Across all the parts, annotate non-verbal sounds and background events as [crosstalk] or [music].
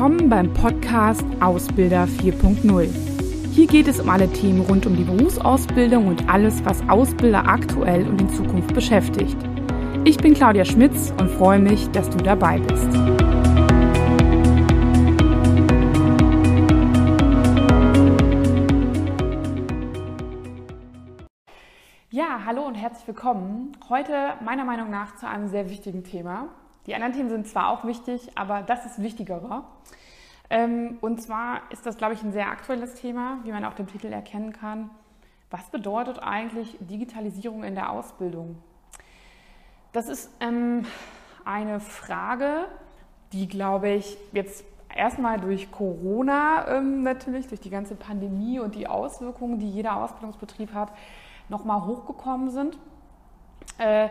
willkommen beim Podcast Ausbilder 4.0. Hier geht es um alle Themen rund um die Berufsausbildung und alles, was Ausbilder aktuell und in Zukunft beschäftigt. Ich bin Claudia Schmitz und freue mich, dass du dabei bist. Ja, hallo und herzlich willkommen. Heute meiner Meinung nach zu einem sehr wichtigen Thema. Die anderen Themen sind zwar auch wichtig, aber das ist wichtigerer. Ähm, und zwar ist das, glaube ich, ein sehr aktuelles Thema, wie man auch dem Titel erkennen kann. Was bedeutet eigentlich Digitalisierung in der Ausbildung? Das ist ähm, eine Frage, die, glaube ich, jetzt erstmal durch Corona ähm, natürlich, durch die ganze Pandemie und die Auswirkungen, die jeder Ausbildungsbetrieb hat, nochmal hochgekommen sind. Äh,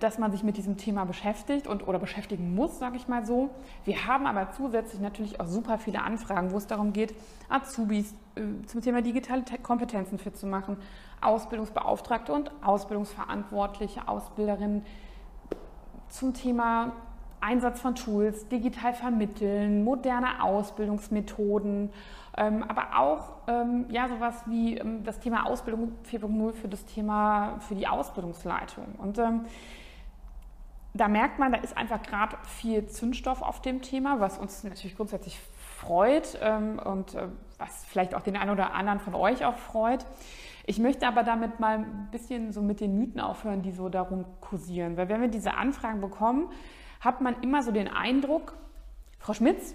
dass man sich mit diesem Thema beschäftigt und oder beschäftigen muss, sage ich mal so. Wir haben aber zusätzlich natürlich auch super viele Anfragen, wo es darum geht, Azubis äh, zum Thema digitale Kompetenzen fit zu machen, Ausbildungsbeauftragte und Ausbildungsverantwortliche, Ausbilderinnen zum Thema Einsatz von Tools, digital vermitteln, moderne Ausbildungsmethoden, ähm, aber auch ähm, ja, sowas wie ähm, das Thema Ausbildung 4.0 für das Thema für die Ausbildungsleitung. Und ähm, da merkt man, da ist einfach gerade viel Zündstoff auf dem Thema, was uns natürlich grundsätzlich freut ähm, und äh, was vielleicht auch den einen oder anderen von euch auch freut. Ich möchte aber damit mal ein bisschen so mit den Mythen aufhören, die so darum kursieren. Weil wenn wir diese Anfragen bekommen, hat man immer so den Eindruck, Frau Schmitz,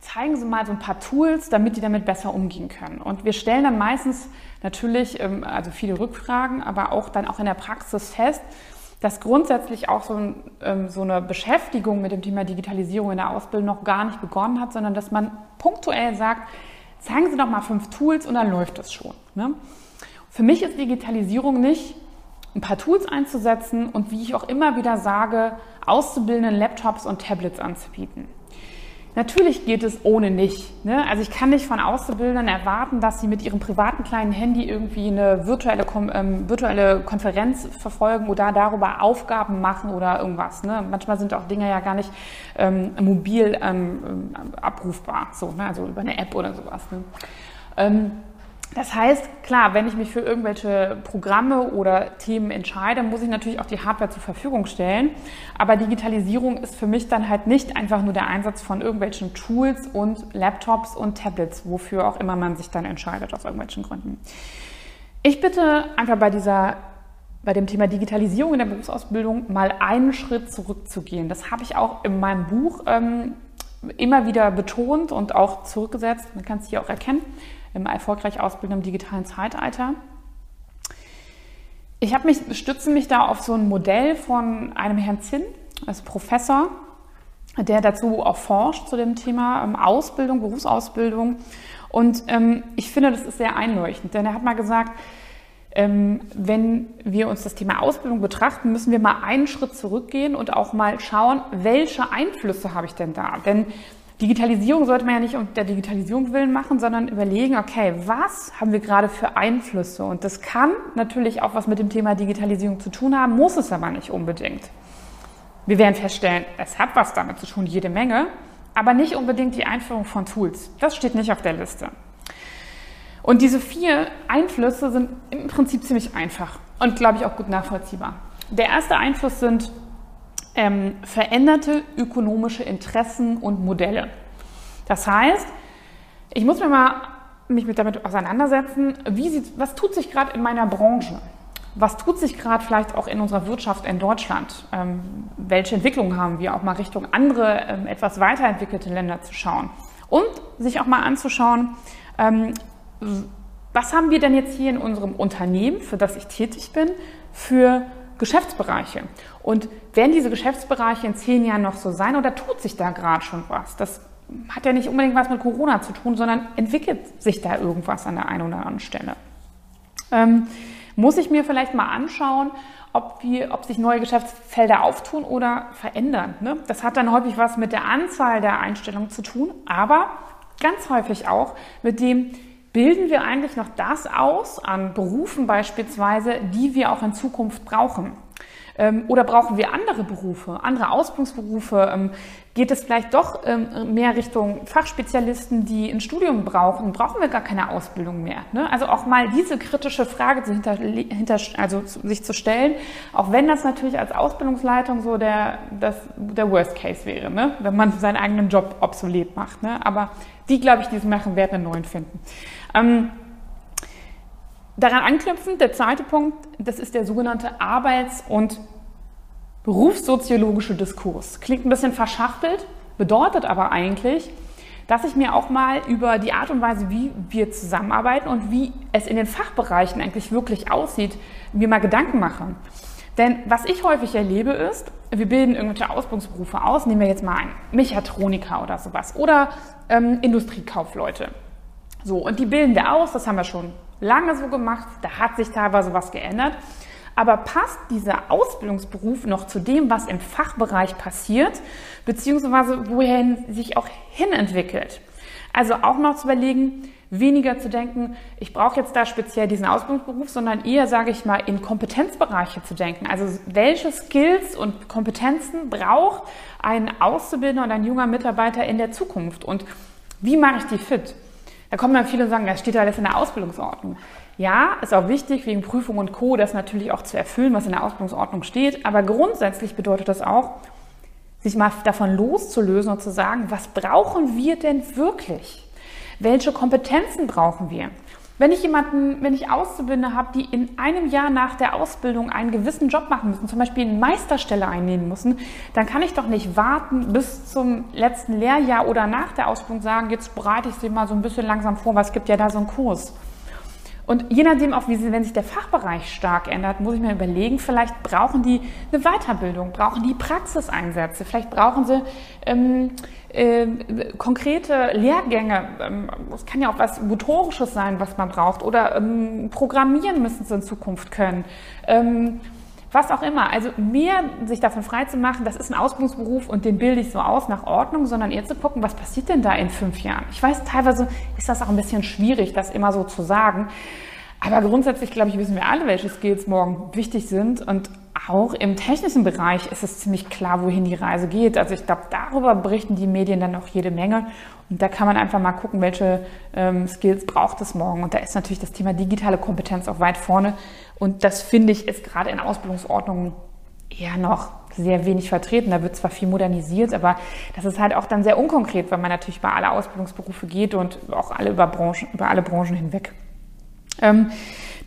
zeigen Sie mal so ein paar Tools, damit die damit besser umgehen können. Und wir stellen dann meistens natürlich, ähm, also viele Rückfragen, aber auch dann auch in der Praxis fest, dass grundsätzlich auch so, ein, ähm, so, eine Beschäftigung mit dem Thema Digitalisierung in der Ausbildung noch gar nicht begonnen hat, sondern dass man punktuell sagt, zeigen Sie doch mal fünf Tools und dann läuft das schon. Ne? Für mich ist Digitalisierung nicht ein paar Tools einzusetzen und wie ich auch immer wieder sage, Auszubildenden Laptops und Tablets anzubieten. Natürlich geht es ohne nicht. Ne? Also ich kann nicht von Auszubildenden erwarten, dass sie mit ihrem privaten kleinen Handy irgendwie eine virtuelle, ähm, virtuelle Konferenz verfolgen oder darüber Aufgaben machen oder irgendwas. Ne? Manchmal sind auch Dinge ja gar nicht ähm, mobil ähm, abrufbar, so, ne? also über eine App oder sowas. Das heißt, klar, wenn ich mich für irgendwelche Programme oder Themen entscheide, muss ich natürlich auch die Hardware zur Verfügung stellen. Aber Digitalisierung ist für mich dann halt nicht einfach nur der Einsatz von irgendwelchen Tools und Laptops und Tablets, wofür auch immer man sich dann entscheidet aus irgendwelchen Gründen. Ich bitte einfach bei dieser bei dem Thema Digitalisierung in der Berufsausbildung mal einen Schritt zurückzugehen. Das habe ich auch in meinem Buch ähm, immer wieder betont und auch zurückgesetzt. Man kann es hier auch erkennen erfolgreich ausbilden im digitalen Zeitalter. Ich mich, stütze mich da auf so ein Modell von einem Herrn Zinn, als Professor, der dazu auch forscht zu dem Thema ähm, Ausbildung, Berufsausbildung. Und ähm, ich finde, das ist sehr einleuchtend, denn er hat mal gesagt, ähm, wenn wir uns das Thema Ausbildung betrachten, müssen wir mal einen Schritt zurückgehen und auch mal schauen, welche Einflüsse habe ich denn da? Denn Digitalisierung sollte man ja nicht um der Digitalisierung willen machen, sondern überlegen, okay, was haben wir gerade für Einflüsse? Und das kann natürlich auch was mit dem Thema Digitalisierung zu tun haben, muss es aber nicht unbedingt. Wir werden feststellen, es hat was damit zu tun, jede Menge, aber nicht unbedingt die Einführung von Tools. Das steht nicht auf der Liste. Und diese vier Einflüsse sind im Prinzip ziemlich einfach und, glaube ich, auch gut nachvollziehbar. Der erste Einfluss sind ähm, veränderte ökonomische Interessen und Modelle. Das heißt, ich muss mir mal mich mit damit auseinandersetzen, wie sieht, was tut sich gerade in meiner Branche? Was tut sich gerade vielleicht auch in unserer Wirtschaft in Deutschland? Ähm, welche Entwicklungen haben wir? Auch mal Richtung andere, ähm, etwas weiterentwickelte Länder zu schauen. Und sich auch mal anzuschauen, ähm, was haben wir denn jetzt hier in unserem Unternehmen, für das ich tätig bin, für Geschäftsbereiche. Und werden diese Geschäftsbereiche in zehn Jahren noch so sein oder tut sich da gerade schon was? Das hat ja nicht unbedingt was mit Corona zu tun, sondern entwickelt sich da irgendwas an der einen oder anderen Stelle. Ähm, muss ich mir vielleicht mal anschauen, ob, wir, ob sich neue Geschäftsfelder auftun oder verändern. Ne? Das hat dann häufig was mit der Anzahl der Einstellungen zu tun, aber ganz häufig auch mit dem, bilden wir eigentlich noch das aus an Berufen beispielsweise, die wir auch in Zukunft brauchen. Ähm, oder brauchen wir andere Berufe, andere Ausbildungsberufe? Ähm, geht es vielleicht doch ähm, mehr Richtung Fachspezialisten, die ein Studium brauchen? Brauchen wir gar keine Ausbildung mehr? Ne? Also auch mal diese kritische Frage zu hinter, hinter, also sich zu stellen, auch wenn das natürlich als Ausbildungsleitung so der, das, der Worst Case wäre, ne? wenn man seinen eigenen Job obsolet macht. Ne? Aber die, glaube ich, die machen, werden einen neuen finden. Ähm, Daran anknüpfend, der zweite Punkt, das ist der sogenannte Arbeits- und berufssoziologische Diskurs. Klingt ein bisschen verschachtelt, bedeutet aber eigentlich, dass ich mir auch mal über die Art und Weise, wie wir zusammenarbeiten und wie es in den Fachbereichen eigentlich wirklich aussieht, mir mal Gedanken mache. Denn was ich häufig erlebe ist, wir bilden irgendwelche Ausbildungsberufe aus, nehmen wir jetzt mal einen Mechatroniker oder sowas oder ähm, Industriekaufleute. So, und die bilden wir aus, das haben wir schon lange so gemacht, da hat sich teilweise was geändert. Aber passt dieser Ausbildungsberuf noch zu dem, was im Fachbereich passiert, beziehungsweise wohin sich auch hinentwickelt? Also auch noch zu überlegen, weniger zu denken, ich brauche jetzt da speziell diesen Ausbildungsberuf, sondern eher, sage ich mal, in Kompetenzbereiche zu denken. Also welche Skills und Kompetenzen braucht ein Auszubildender oder ein junger Mitarbeiter in der Zukunft und wie mache ich die fit? Da kommen dann viele und sagen, das steht alles in der Ausbildungsordnung. Ja, ist auch wichtig, wegen Prüfung und Co. das natürlich auch zu erfüllen, was in der Ausbildungsordnung steht. Aber grundsätzlich bedeutet das auch, sich mal davon loszulösen und zu sagen, was brauchen wir denn wirklich? Welche Kompetenzen brauchen wir? Wenn ich jemanden, wenn ich Auszubildende habe, die in einem Jahr nach der Ausbildung einen gewissen Job machen müssen, zum Beispiel eine Meisterstelle einnehmen müssen, dann kann ich doch nicht warten bis zum letzten Lehrjahr oder nach der Ausbildung sagen, jetzt bereite ich sie mal so ein bisschen langsam vor, weil es gibt ja da so einen Kurs. Und je nachdem auch, wie sie, wenn sich der Fachbereich stark ändert, muss ich mir überlegen, vielleicht brauchen die eine Weiterbildung, brauchen die Praxiseinsätze, vielleicht brauchen sie ähm, äh, konkrete Lehrgänge. Ähm, es kann ja auch was Motorisches sein, was man braucht. Oder ähm, Programmieren müssen sie in Zukunft können. Ähm, was auch immer. Also mehr sich davon frei zu machen, das ist ein Ausbildungsberuf und den bilde ich so aus nach Ordnung, sondern eher zu gucken, was passiert denn da in fünf Jahren. Ich weiß, teilweise ist das auch ein bisschen schwierig, das immer so zu sagen. Aber grundsätzlich, glaube ich, wissen wir alle, welche Skills morgen wichtig sind. Und auch im technischen Bereich ist es ziemlich klar, wohin die Reise geht. Also ich glaube, darüber berichten die Medien dann auch jede Menge. Und da kann man einfach mal gucken, welche ähm, Skills braucht es morgen. Und da ist natürlich das Thema digitale Kompetenz auch weit vorne. Und das finde ich ist gerade in Ausbildungsordnungen eher noch sehr wenig vertreten. Da wird zwar viel modernisiert, aber das ist halt auch dann sehr unkonkret, weil man natürlich bei alle Ausbildungsberufe geht und auch alle über, Branchen, über alle Branchen hinweg. Ähm,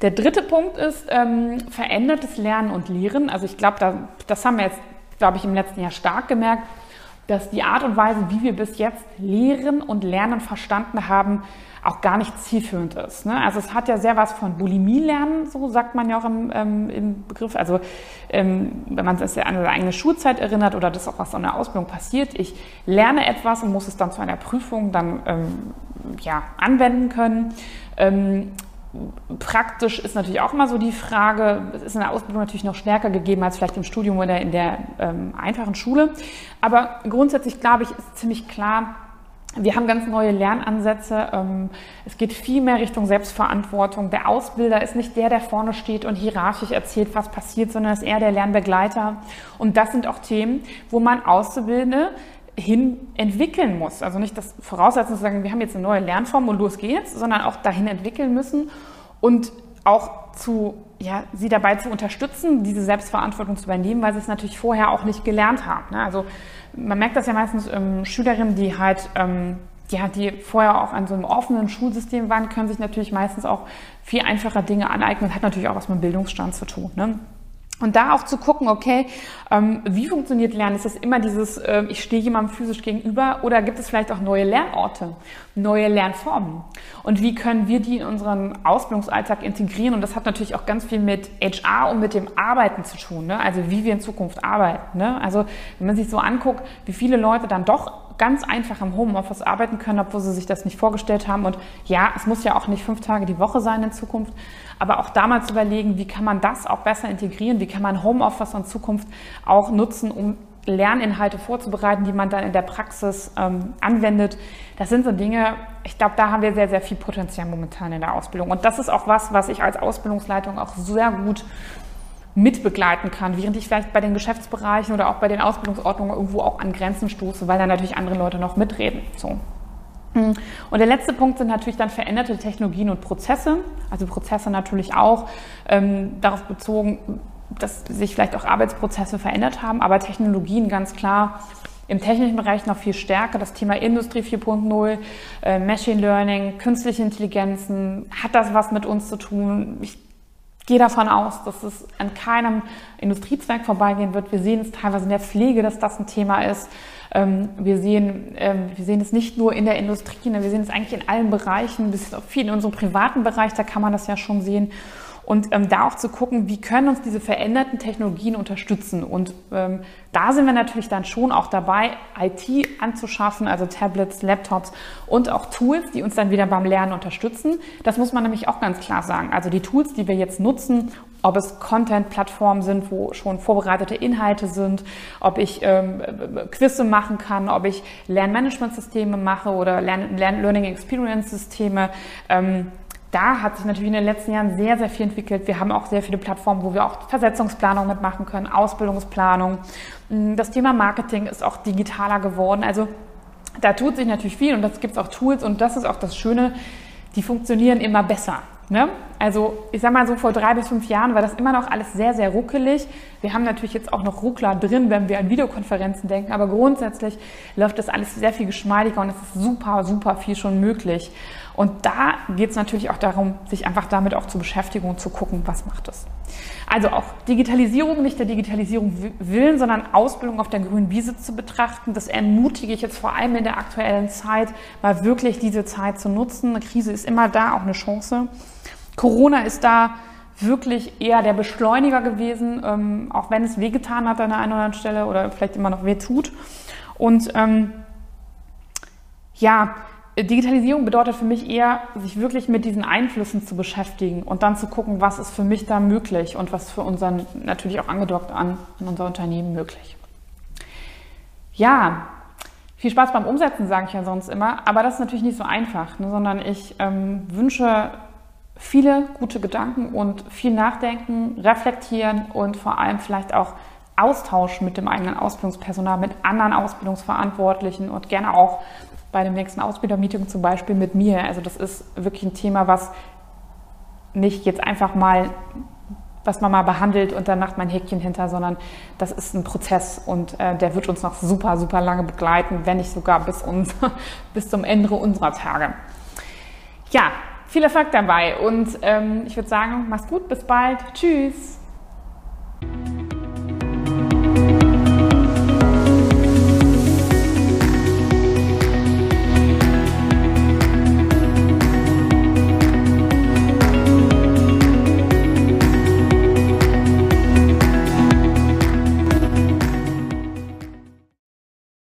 der dritte Punkt ist ähm, verändertes Lernen und Lehren. Also ich glaube, da, das haben wir jetzt, glaube ich, im letzten Jahr stark gemerkt, dass die Art und Weise, wie wir bis jetzt Lehren und Lernen verstanden haben, auch gar nicht zielführend ist. Ne? Also es hat ja sehr was von Bulimie-Lernen, so sagt man ja auch im, ähm, im Begriff. Also ähm, wenn man sich an seine eigene Schulzeit erinnert oder das auch was in der Ausbildung passiert, ich lerne etwas und muss es dann zu einer Prüfung dann ähm, ja, anwenden können. Praktisch ist natürlich auch immer so die Frage, es ist in der Ausbildung natürlich noch stärker gegeben als vielleicht im Studium oder in der ähm, einfachen Schule. Aber grundsätzlich glaube ich, ist ziemlich klar, wir haben ganz neue Lernansätze. Ähm, es geht viel mehr Richtung Selbstverantwortung. Der Ausbilder ist nicht der, der vorne steht und hierarchisch erzählt, was passiert, sondern ist eher der Lernbegleiter. Und das sind auch Themen, wo man Auszubildende hin entwickeln muss. Also nicht das voraussetzen zu sagen, wir haben jetzt eine neue Lernform und los geht's, sondern auch dahin entwickeln müssen und auch zu, ja, sie dabei zu unterstützen, diese Selbstverantwortung zu übernehmen, weil sie es natürlich vorher auch nicht gelernt haben. Ne? Also man merkt das ja meistens ähm, Schülerinnen, die halt, ähm, ja, die vorher auch an so einem offenen Schulsystem waren, können sich natürlich meistens auch viel einfacher Dinge aneignen. Hat natürlich auch was mit Bildungsstand zu tun. Ne? Und da auch zu gucken, okay, ähm, wie funktioniert Lernen? Ist es immer dieses, äh, ich stehe jemandem physisch gegenüber oder gibt es vielleicht auch neue Lernorte, neue Lernformen? Und wie können wir die in unseren Ausbildungsalltag integrieren? Und das hat natürlich auch ganz viel mit HR und mit dem Arbeiten zu tun, ne? also wie wir in Zukunft arbeiten. Ne? Also wenn man sich so anguckt, wie viele Leute dann doch ganz einfach im Homeoffice arbeiten können, obwohl sie sich das nicht vorgestellt haben. Und ja, es muss ja auch nicht fünf Tage die Woche sein in Zukunft, aber auch damals überlegen, wie kann man das auch besser integrieren, wie kann man Homeoffice in Zukunft auch nutzen, um Lerninhalte vorzubereiten, die man dann in der Praxis ähm, anwendet. Das sind so Dinge, ich glaube, da haben wir sehr, sehr viel Potenzial momentan in der Ausbildung. Und das ist auch was, was ich als Ausbildungsleitung auch sehr gut mitbegleiten kann, während ich vielleicht bei den Geschäftsbereichen oder auch bei den Ausbildungsordnungen irgendwo auch an Grenzen stoße, weil da natürlich andere Leute noch mitreden. So. Hm. Und der letzte Punkt sind natürlich dann veränderte Technologien und Prozesse, also Prozesse natürlich auch ähm, darauf bezogen, dass sich vielleicht auch Arbeitsprozesse verändert haben, aber Technologien ganz klar im technischen Bereich noch viel stärker. Das Thema Industrie 4.0, äh, Machine Learning, künstliche Intelligenzen, hat das was mit uns zu tun? Ich gehe davon aus, dass es an keinem Industriezweig vorbeigehen wird. Wir sehen es teilweise in der Pflege, dass das ein Thema ist. Ähm, wir, sehen, ähm, wir sehen es nicht nur in der Industrie, ne, wir sehen es eigentlich in allen Bereichen, bis viel in unserem privaten Bereich, da kann man das ja schon sehen. Und ähm, da auch zu gucken, wie können uns diese veränderten Technologien unterstützen. Und ähm, da sind wir natürlich dann schon auch dabei, IT anzuschaffen, also Tablets, Laptops und auch Tools, die uns dann wieder beim Lernen unterstützen. Das muss man nämlich auch ganz klar sagen. Also die Tools, die wir jetzt nutzen, ob es Content-Plattformen sind, wo schon vorbereitete Inhalte sind, ob ich ähm, Quizze machen kann, ob ich Lernmanagementsysteme mache oder Lern Learning Experience-Systeme. Ähm, da hat sich natürlich in den letzten Jahren sehr, sehr viel entwickelt. Wir haben auch sehr viele Plattformen, wo wir auch Versetzungsplanung mitmachen können, Ausbildungsplanung. Mm, das Thema Marketing ist auch digitaler geworden. Also da tut sich natürlich viel und das gibt es auch Tools und das ist auch das Schöne, die funktionieren immer besser. Ne? Also ich sag mal so vor drei bis fünf Jahren war das immer noch alles sehr, sehr ruckelig. Wir haben natürlich jetzt auch noch Ruckler drin, wenn wir an Videokonferenzen denken, aber grundsätzlich läuft das alles sehr viel geschmeidiger und es ist super, super viel schon möglich. Und da geht es natürlich auch darum, sich einfach damit auch zu beschäftigen und zu gucken, was macht es. Also auch Digitalisierung, nicht der Digitalisierung willen, sondern Ausbildung auf der grünen Wiese zu betrachten. Das ermutige ich jetzt vor allem in der aktuellen Zeit, mal wirklich diese Zeit zu nutzen. Eine Krise ist immer da, auch eine Chance. Corona ist da wirklich eher der Beschleuniger gewesen, ähm, auch wenn es wehgetan hat an der einen oder anderen Stelle oder vielleicht immer noch weh tut. Und ähm, ja, Digitalisierung bedeutet für mich eher, sich wirklich mit diesen Einflüssen zu beschäftigen und dann zu gucken, was ist für mich da möglich und was für unseren, natürlich auch angedockt an, an unser Unternehmen möglich. Ja, viel Spaß beim Umsetzen, sage ich ja sonst immer, aber das ist natürlich nicht so einfach, ne, sondern ich ähm, wünsche viele gute Gedanken und viel Nachdenken, reflektieren und vor allem vielleicht auch Austausch mit dem eigenen Ausbildungspersonal, mit anderen Ausbildungsverantwortlichen und gerne auch bei dem nächsten Ausbildermeeting zum Beispiel mit mir. Also das ist wirklich ein Thema, was nicht jetzt einfach mal, was man mal behandelt und dann macht man ein Häkchen hinter, sondern das ist ein Prozess und äh, der wird uns noch super, super lange begleiten, wenn nicht sogar bis, uns, [laughs] bis zum Ende unserer Tage. Ja, viel Erfolg dabei und ähm, ich würde sagen, mach's gut, bis bald, tschüss.